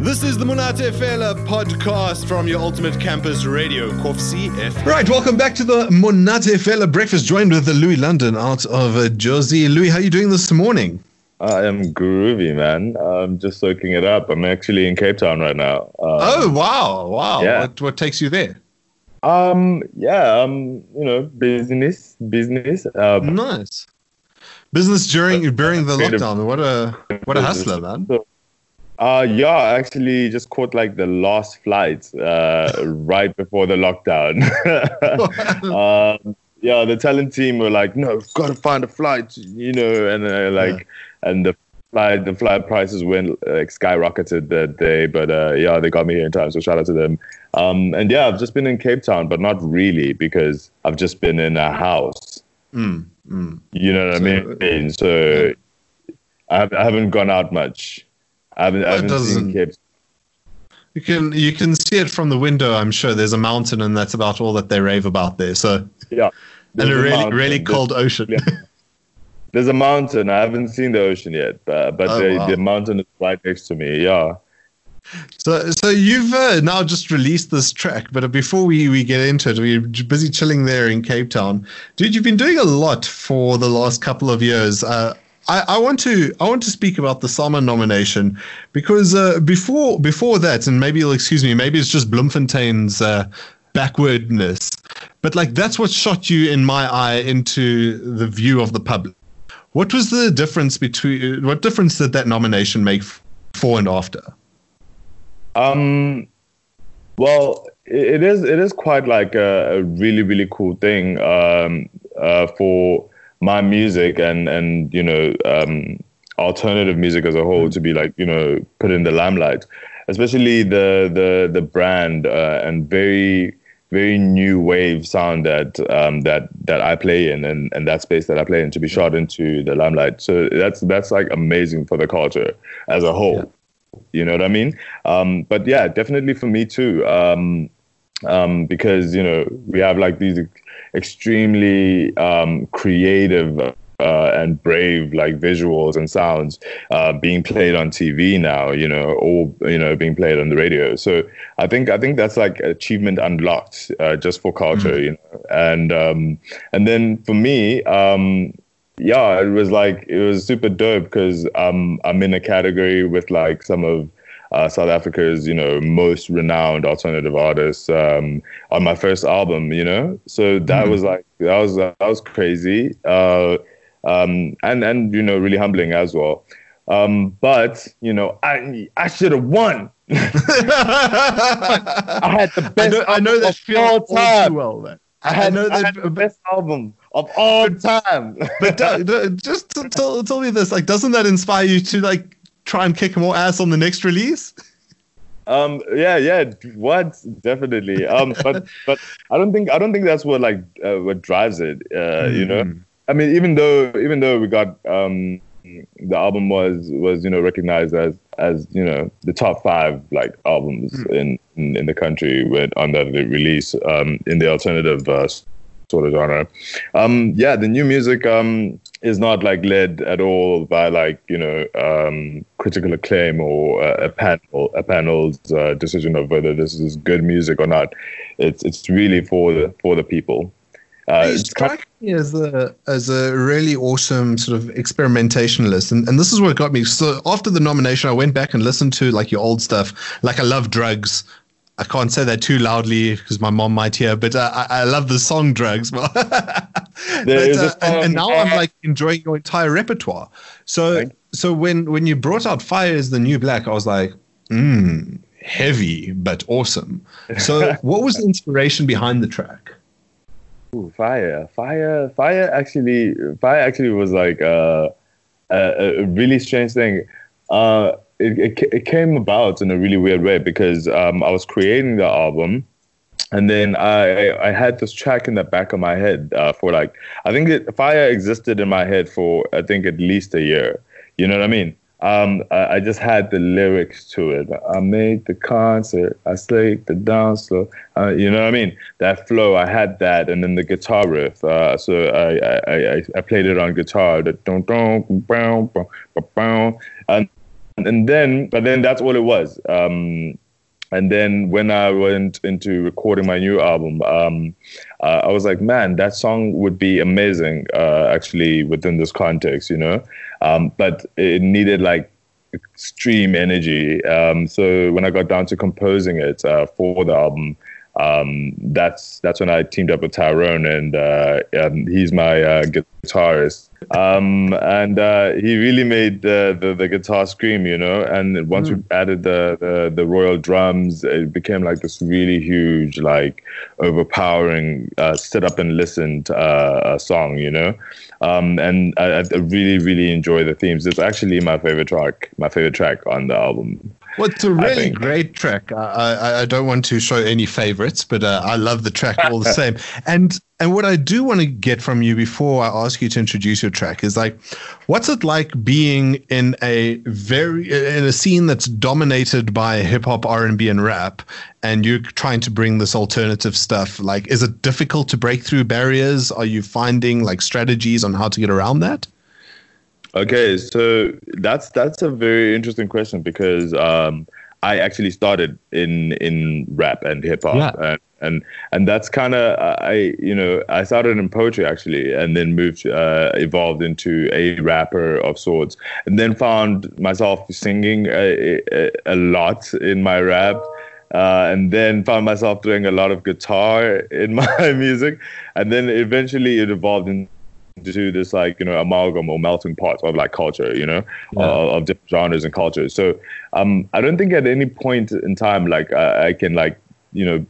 This is the Monate Fela podcast from your ultimate campus radio, Kovsie F. Right, welcome back to the Monate Fela breakfast, joined with the Louis London out of uh, Jozi. Louis, how are you doing this morning? I am groovy, man. I'm just soaking it up. I'm actually in Cape Town right now. Um, oh wow, wow! Yeah. What, what takes you there? Um, yeah, um, you know, business, business. Um, nice. Business during during the lockdown. What a what a hustler, man. Uh, yeah, I actually just caught like the last flight uh, right before the lockdown. um, yeah, the talent team were like, "No, we've got to find a flight," you know, and uh, like, yeah. and the flight the flight prices went like skyrocketed that day. But uh, yeah, they got me here in time, so shout out to them. Um, and yeah, I've just been in Cape Town, but not really because I've just been in a house. Mm, mm. You know what so, I mean? So I, haven't gone out much. I haven't, I haven't seen Cape. You can you can see it from the window. I'm sure there's a mountain, and that's about all that they rave about there. So yeah, and a, really mountain. really cold there's, ocean. Yeah. There's a mountain. I haven't seen the ocean yet, but, but oh, the, wow. the mountain is right next to me. Yeah. So, so you've uh, now just released this track, but before we, we get into it, we're busy chilling there in Cape Town. Dude, you've been doing a lot for the last couple of years. Uh, I, I, want to I want to speak about the SAMA nomination because uh, before before that, and maybe you'll excuse me, maybe it's just Bloemfontein's uh, backwardness, but like that's what shot you in my eye into the view of the public. What was the difference between what difference did that nomination make before and after? Um, well, it is it is quite like a, a really really cool thing um, uh, for my music and and you know um, alternative music as a whole to be like you know put in the limelight, especially the the the brand uh, and very very new wave sound that um, that that I play in and, and that space that I play in to be shot into the limelight. So that's that's like amazing for the culture as a whole. Yeah. You know what I mean? Um, but yeah, definitely for me too. Um, um, because you know we have like these extremely um, creative uh, and brave like visuals and sounds uh, being played on TV now, you know, or you know being played on the radio. So I think I think that's like achievement unlocked uh, just for culture, mm. you know. And um, and then for me, um, yeah, it was like it was super dope because um, I'm in a category with like some of uh, South Africa's, you know, most renowned alternative artists um, on my first album, you know. So that mm was like that was that was crazy, uh, um, and and you know, really humbling as well. Um, but you know, I I should have won. I had the best. I know, I know that feels all too well. Then. I had, I know that, I had the best album of all time. but just tell, tell me this: like, doesn't that inspire you to like try and kick more ass on the next release? Um, yeah, yeah, what definitely. Um, but but I don't think I don't think that's what like uh, what drives it. Uh, mm. You know, mm. I mean, even though even though we got um the album was was you know recognized as as you know the top five like albums mm. in, in, in the country with under the release um in the alternative uh, sort of genre. Um, yeah, the new music um, is not like led at all by like you know um, critical acclaim or uh, a panel a panel's uh, decision of whether this is good music or not. It's it's really for the for the people. Uh, you strike me as a as a really awesome sort of experimentationalist, and, and this is what got me. So after the nomination, I went back and listened to like your old stuff. Like I love drugs. I can't say that too loudly because my mom might hear, but uh, I, I, love the song "Drugs." but, uh, and, and, now I'm like enjoying your entire repertoire. So, so when when you brought out "Fire Is the New Black," I was like, hmm, heavy but awesome. So, what was the inspiration behind the track? Ooh, fire, fire, fire! Actually, fire actually was like uh, a, a really strange thing. Uh, it, it, it came about in a really weird way because um, I was creating the album, and then I I had this track in the back of my head uh, for like I think it, fire existed in my head for I think at least a year. You know what I mean? Um, I, I, just had the lyrics to it. I made the concert. I slayed the dance floor. Uh, you know what I mean? That flow, I had that, and then the guitar riff. Uh, so I, I, I, I played it on guitar. And and then, but then that's all it was. Um, and then when I went into recording my new album, um, uh, I was like, man, that song would be amazing, uh, actually, within this context, you know. Um, but it needed like extreme energy. Um, so when I got down to composing it uh, for the album, um, that's that's when I teamed up with Tyrone, and uh, um, he's my uh, guitarist. Um, and uh, he really made the, the, the guitar scream, you know. And once mm. we added the, the the royal drums, it became like this really huge, like overpowering, uh, sit up and listen to, uh, song, you know. Um, and I, I really really enjoy the themes. It's actually my favorite track, my favorite track on the album. Well, it's a really great track. I, I, I, don't want to show any favorites, but uh, I love the track all the same. And and what I do want to get from you before I ask you to introduce your track is like, what's it like being in a very in a scene that's dominated by hip hop, R and B, and rap, and you're trying to bring this alternative stuff? Like, is it difficult to break through barriers? Are you finding like strategies on how to get around that? Okay, so that's that's a very interesting question because um, I actually started in in rap and hip hop, yeah. and, and and that's kind of I you know I started in poetry actually, and then moved uh, evolved into a rapper of sorts, and then found myself singing a, a, a lot in my rap. Uh, and then found myself doing a lot of guitar in my music, and then eventually it evolved into to this like you know amalgam or melting pot of like culture you know yeah. uh, of different genres and cultures. So um i don't think at any point in time like I, I can like you know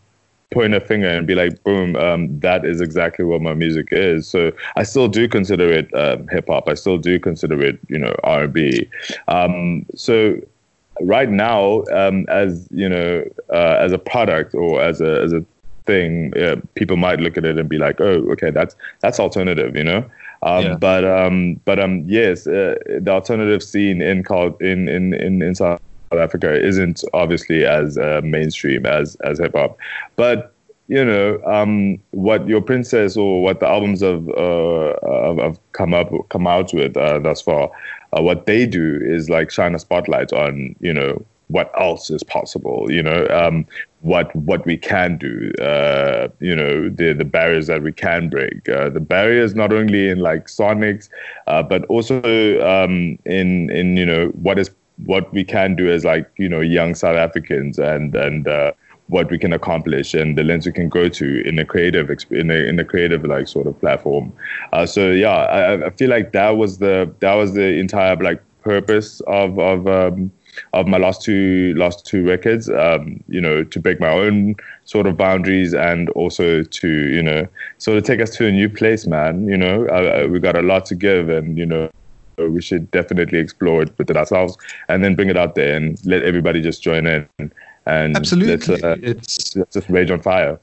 point a finger and be like boom um, that is exactly what my music is. So i still do consider it uh, hip-hop. I still do consider it you know r&b um, so right now um, as you know uh, as a product or as a as a thing, uh, people might look at it and be like, "Oh, okay, that's that's alternative," you know. Um, yeah. But um, but um, yes, uh, the alternative scene in in in in, in South Africa isn't obviously as uh, mainstream as as hip hop, but you know um, what your princess or what the albums have uh, have come up come out with uh, thus far. Uh, what they do is like shine a spotlight on you know what else is possible. You know, um, what what we can do. Uh, you know, the the barriers that we can break. Uh, the barriers not only in like sonics, uh, but also um, in in you know what is what we can do as like you know young South Africans and and uh, what we can accomplish and the lens we can go to in a creative in a, in a creative like sort of platform. Uh, so yeah, I, I feel like that was the that was the entire like purpose of of um, of my last two last two records. Um, you know, to break my own sort of boundaries and also to you know sort of take us to a new place, man. You know, uh, we got a lot to give, and you know. We should definitely explore it within ourselves, and then bring it out there and let everybody just join in. And absolutely, uh, it's let's just rage on fire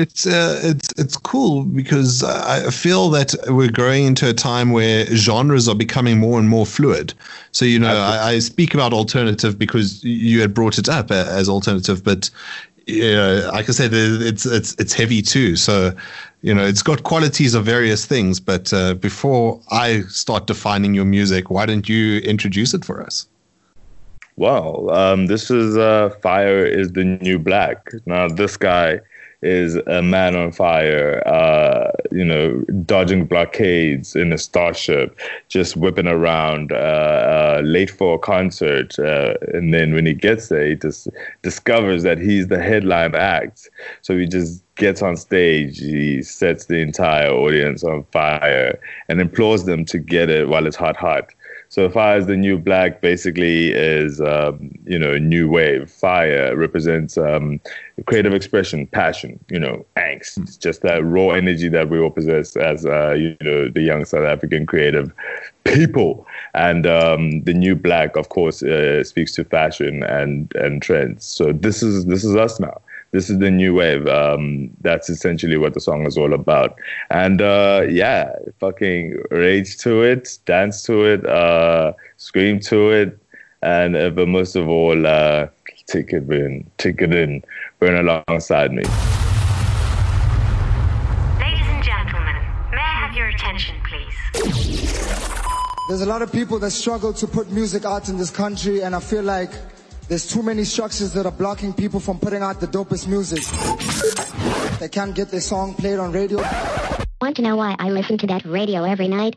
it's uh, it's it's cool because I feel that we're growing into a time where genres are becoming more and more fluid. So you know, I, I, speak about alternative because you had brought it up as alternative, but you know, like I said, it's it's it's heavy too. So you know, it's got qualities of various things. But uh, before I start defining your music, why don't you introduce it for us? Well, um, this is uh, Fire is the New Black. Now, this guy is a man on fire, uh, you know, dodging blockades in a starship, just whipping around, uh, uh, late for a concert. Uh, and then when he gets there, he just discovers that he's the headline act. So he just gets on stage, he sets the entire audience on fire and implores them to get it while it's hot, hot. So fire is the new black basically is um, you know new wave. Fire represents um, creative expression, passion, you know, angst. It's just that raw energy that we all possess as uh, you know the young South African creative people. And um, the new black, of course, uh, speaks to fashion and and trends. So this is this is us now this is the new wave. Um, that's essentially what the song is all about. And uh, yeah, fucking rage to it, dance to it, uh, scream to it, and uh, but most of all, uh, take it in, take it in, burn alongside me. Ladies and gentlemen, may I have your attention, please? There's a lot of people that struggle to put music out in this country, and I feel like there's too many structures that are blocking people from putting out the dopest music. They can't get their song played on radio. Want to know why I listen to that radio every night?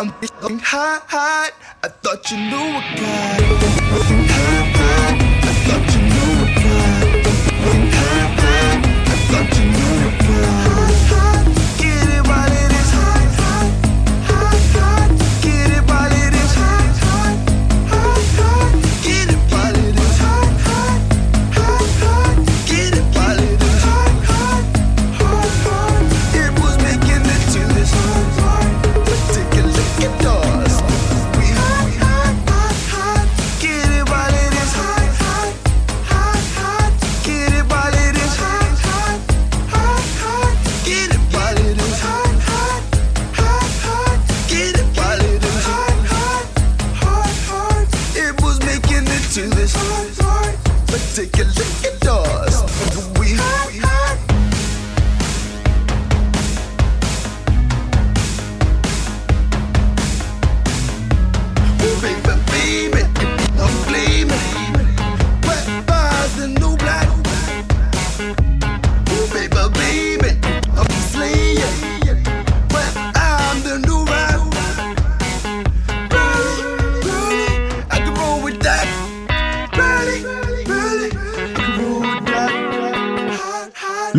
I'm feeling hot, hot. I thought you knew a guy.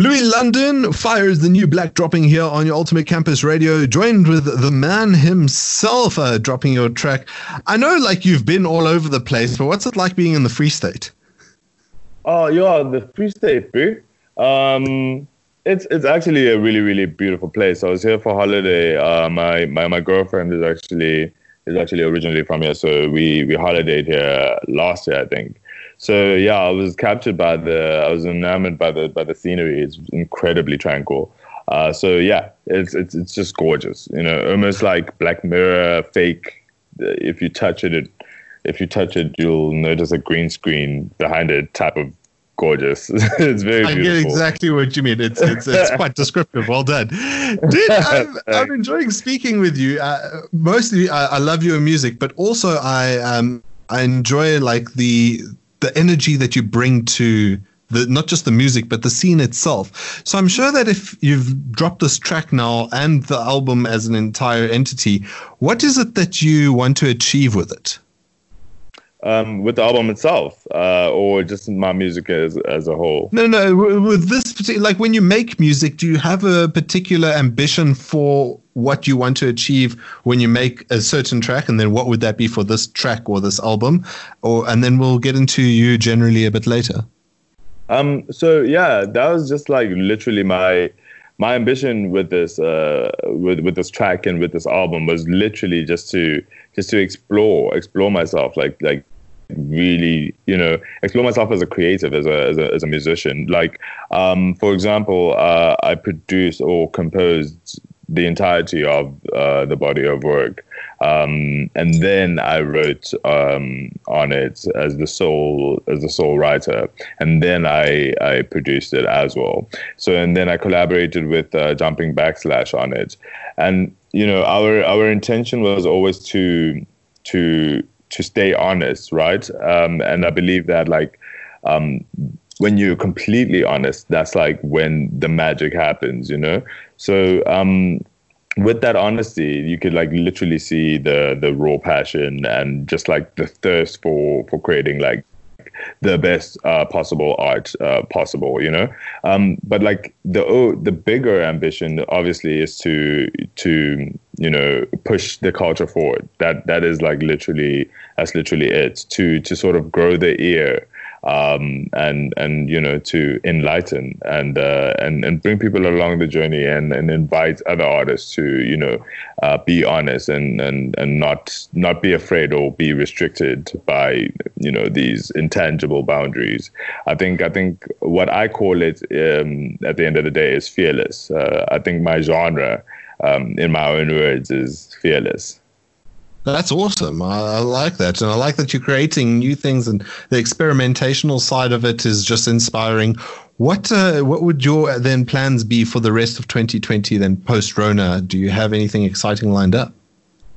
Louis London, fires the new black dropping here on your Ultimate Campus Radio, joined with the man himself uh, dropping your track. I know, like, you've been all over the place, but what's it like being in the Free State? Oh, yeah, the Free State, bro. Um, it's it's actually a really really beautiful place. I was here for holiday. Uh, my my my girlfriend is actually is actually originally from here, so we we holidayed here last year, I think. So yeah, I was captured by the, I was enamored by the by the scenery. It's incredibly tranquil. Uh, so yeah, it's it's it's just gorgeous. You know, almost like Black Mirror fake. If you touch it, it if you touch it, you'll notice a green screen behind it. Type of gorgeous. it's very. I beautiful. get exactly what you mean. It's it's, it's quite descriptive. Well done, dude. I'm, I'm enjoying speaking with you. Uh, mostly, I, I, love your music, but also I um I enjoy like the the energy that you bring to the not just the music but the scene itself. So I'm sure that if you've dropped this track now and the album as an entire entity, what is it that you want to achieve with it? Um, with the album itself, uh, or just my music as as a whole? No, no. With this particular, like when you make music, do you have a particular ambition for what you want to achieve when you make a certain track, and then what would that be for this track or this album, or and then we'll get into you generally a bit later. Um. So yeah, that was just like literally my my ambition with this uh with with this track and with this album was literally just to just to explore explore myself like like really you know explore myself as a creative as a as a, as a musician like um for example uh i produced or composed the entirety of uh, the body of work. Um, and then I wrote um, on it as the sole as the sole writer, and then I I produced it as well. So and then I collaborated with uh, Jumping Backslash on it, and you know our our intention was always to to to stay honest, right? Um, and I believe that like um, when you're completely honest, that's like when the magic happens, you know. So um, with that honesty, you could like literally see the the raw passion and just like the thirst for for creating like the best uh, possible art uh, possible, you know. Um, but like the oh, the bigger ambition, obviously, is to to you know push the culture forward. That that is like literally that's literally it. To to sort of grow the ear um, and and you know to enlighten and uh, and and bring people along the journey and, and invite other artists to you know uh, be honest and, and and not not be afraid or be restricted by you know these intangible boundaries. I think I think what I call it um, at the end of the day is fearless. Uh, I think my genre, um, in my own words, is fearless. That's awesome. I, I, like that. And I like that you're creating new things and the experimentational side of it is just inspiring. What uh, what would your then plans be for the rest of 2020 then post Rona? Do you have anything exciting lined up?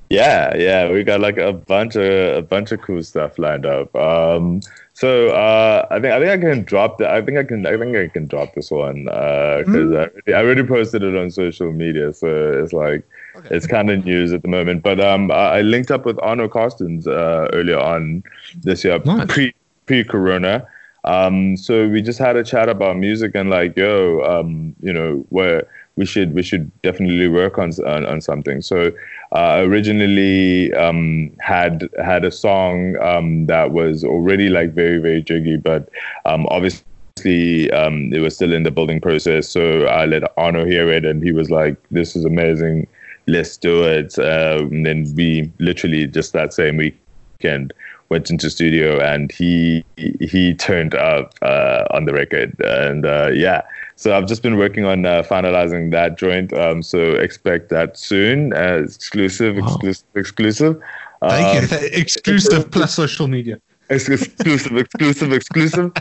Yeah, yeah, we got like a bunch of a bunch of cool stuff lined up. Um, so uh, I think I think I can drop the I think I can I think I can drop this one because uh, mm-hmm. I, I already posted it on social media. So it's like Okay. It's kind of news at the moment, but um, I linked up with Arno Carstens uh, earlier on this year, nice. pre pre Corona. Um, so we just had a chat about music and like, yo, um, you know, where we should we should definitely work on on, on something. So uh, originally um, had had a song um, that was already like very very jiggy, but um, obviously um, it was still in the building process. So I let Arno hear it, and he was like, "This is amazing let's do it. Um, and then we literally just that same weekend went into studio and he he turned up uh, on the record. And uh, yeah. So i've just been working on uh, finalizing that joint. Um, so expect that soon. As exclusive wow. exclusive exclusive. Thank um, you exclusive plus social media exclusive, exclusive, exclusive.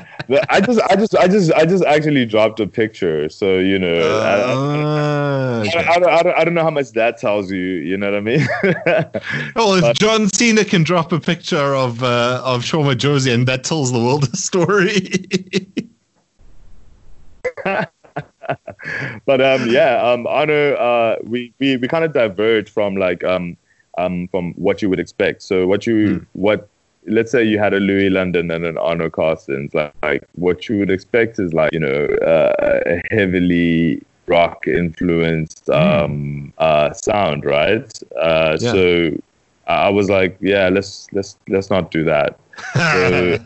I just, I just, I just, I just actually dropped a picture. So you know, uh, I, I, I, I, don't, I, don't, I don't know how much that tells you. You know what I mean? well, if but, John Cena can drop a picture of uh, of Sho Madjozi, and that tells the world a story. but um, yeah, um, Arno, uh, we we we kind of diverge from like um um from what you would expect. So what you hmm. what let's say you had a Louis London and an Arno Carstens, like, like what you would expect is like, you know, uh, a heavily rock influenced hmm. um, mm. uh, sound, right? Uh, yeah. So I was like, yeah, let's let's let's not do that. so,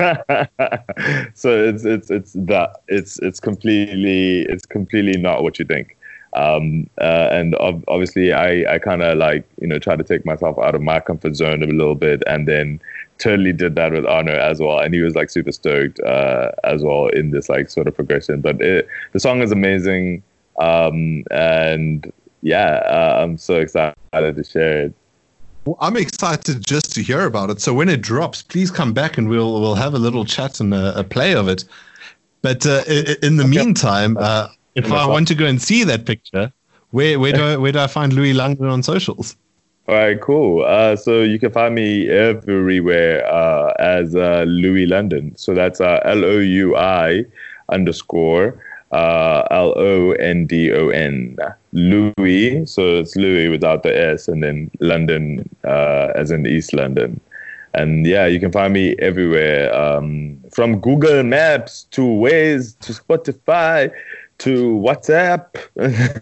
so it's it's it's that it's it's completely it's completely not what you think. Um, uh, and ob- obviously, I, I kind of like, you know, try to take myself out of my comfort zone a little bit and then totally did that with Arno as well. And he was like super stoked uh, as well in this like sort of progression. But it, the song is amazing. Um, and yeah, uh, I'm so excited to share it. Well, I'm excited just to hear about it. So when it drops, please come back and we'll we'll have a little chat and a, a play of it. But uh, in the meantime, uh, if I want to go and see that picture, where where do I, where do I find Louis London on socials? All right, cool. Uh, so you can find me everywhere uh, as uh, Louis London. So that's uh, L O U I underscore uh, L O N D O N. Louis. So it's Louis without the S, and then London uh, as in East London. and yeah, you can find me everywhere, um, from Google Maps to Waze to Spotify to WhatsApp.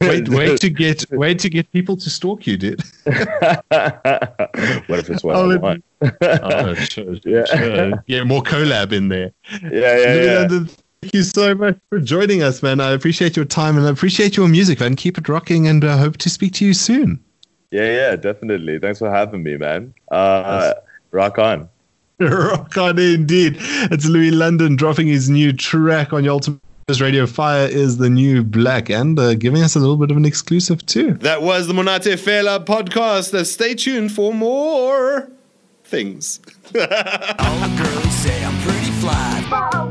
wait, wait to get wait to get people to stalk you, dude. what if it's what I want? oh, sure, Yeah. sure. Get more collab in there. Yeah, yeah, yeah. Thank you so much for joining us, man. I appreciate your time and I appreciate your music, man. Keep it rocking, and I hope to speak to you soon. Yeah, yeah, definitely. Thanks for having me, man. Uh, rock on. Rock on, indeed. It's Louis London dropping his new track on your Ultimate Radio. Fire is the new black, and uh, giving us a little bit of an exclusive too. That was the Monate Fela podcast. Uh, stay tuned for more things. All the girlies say I'm pretty fly.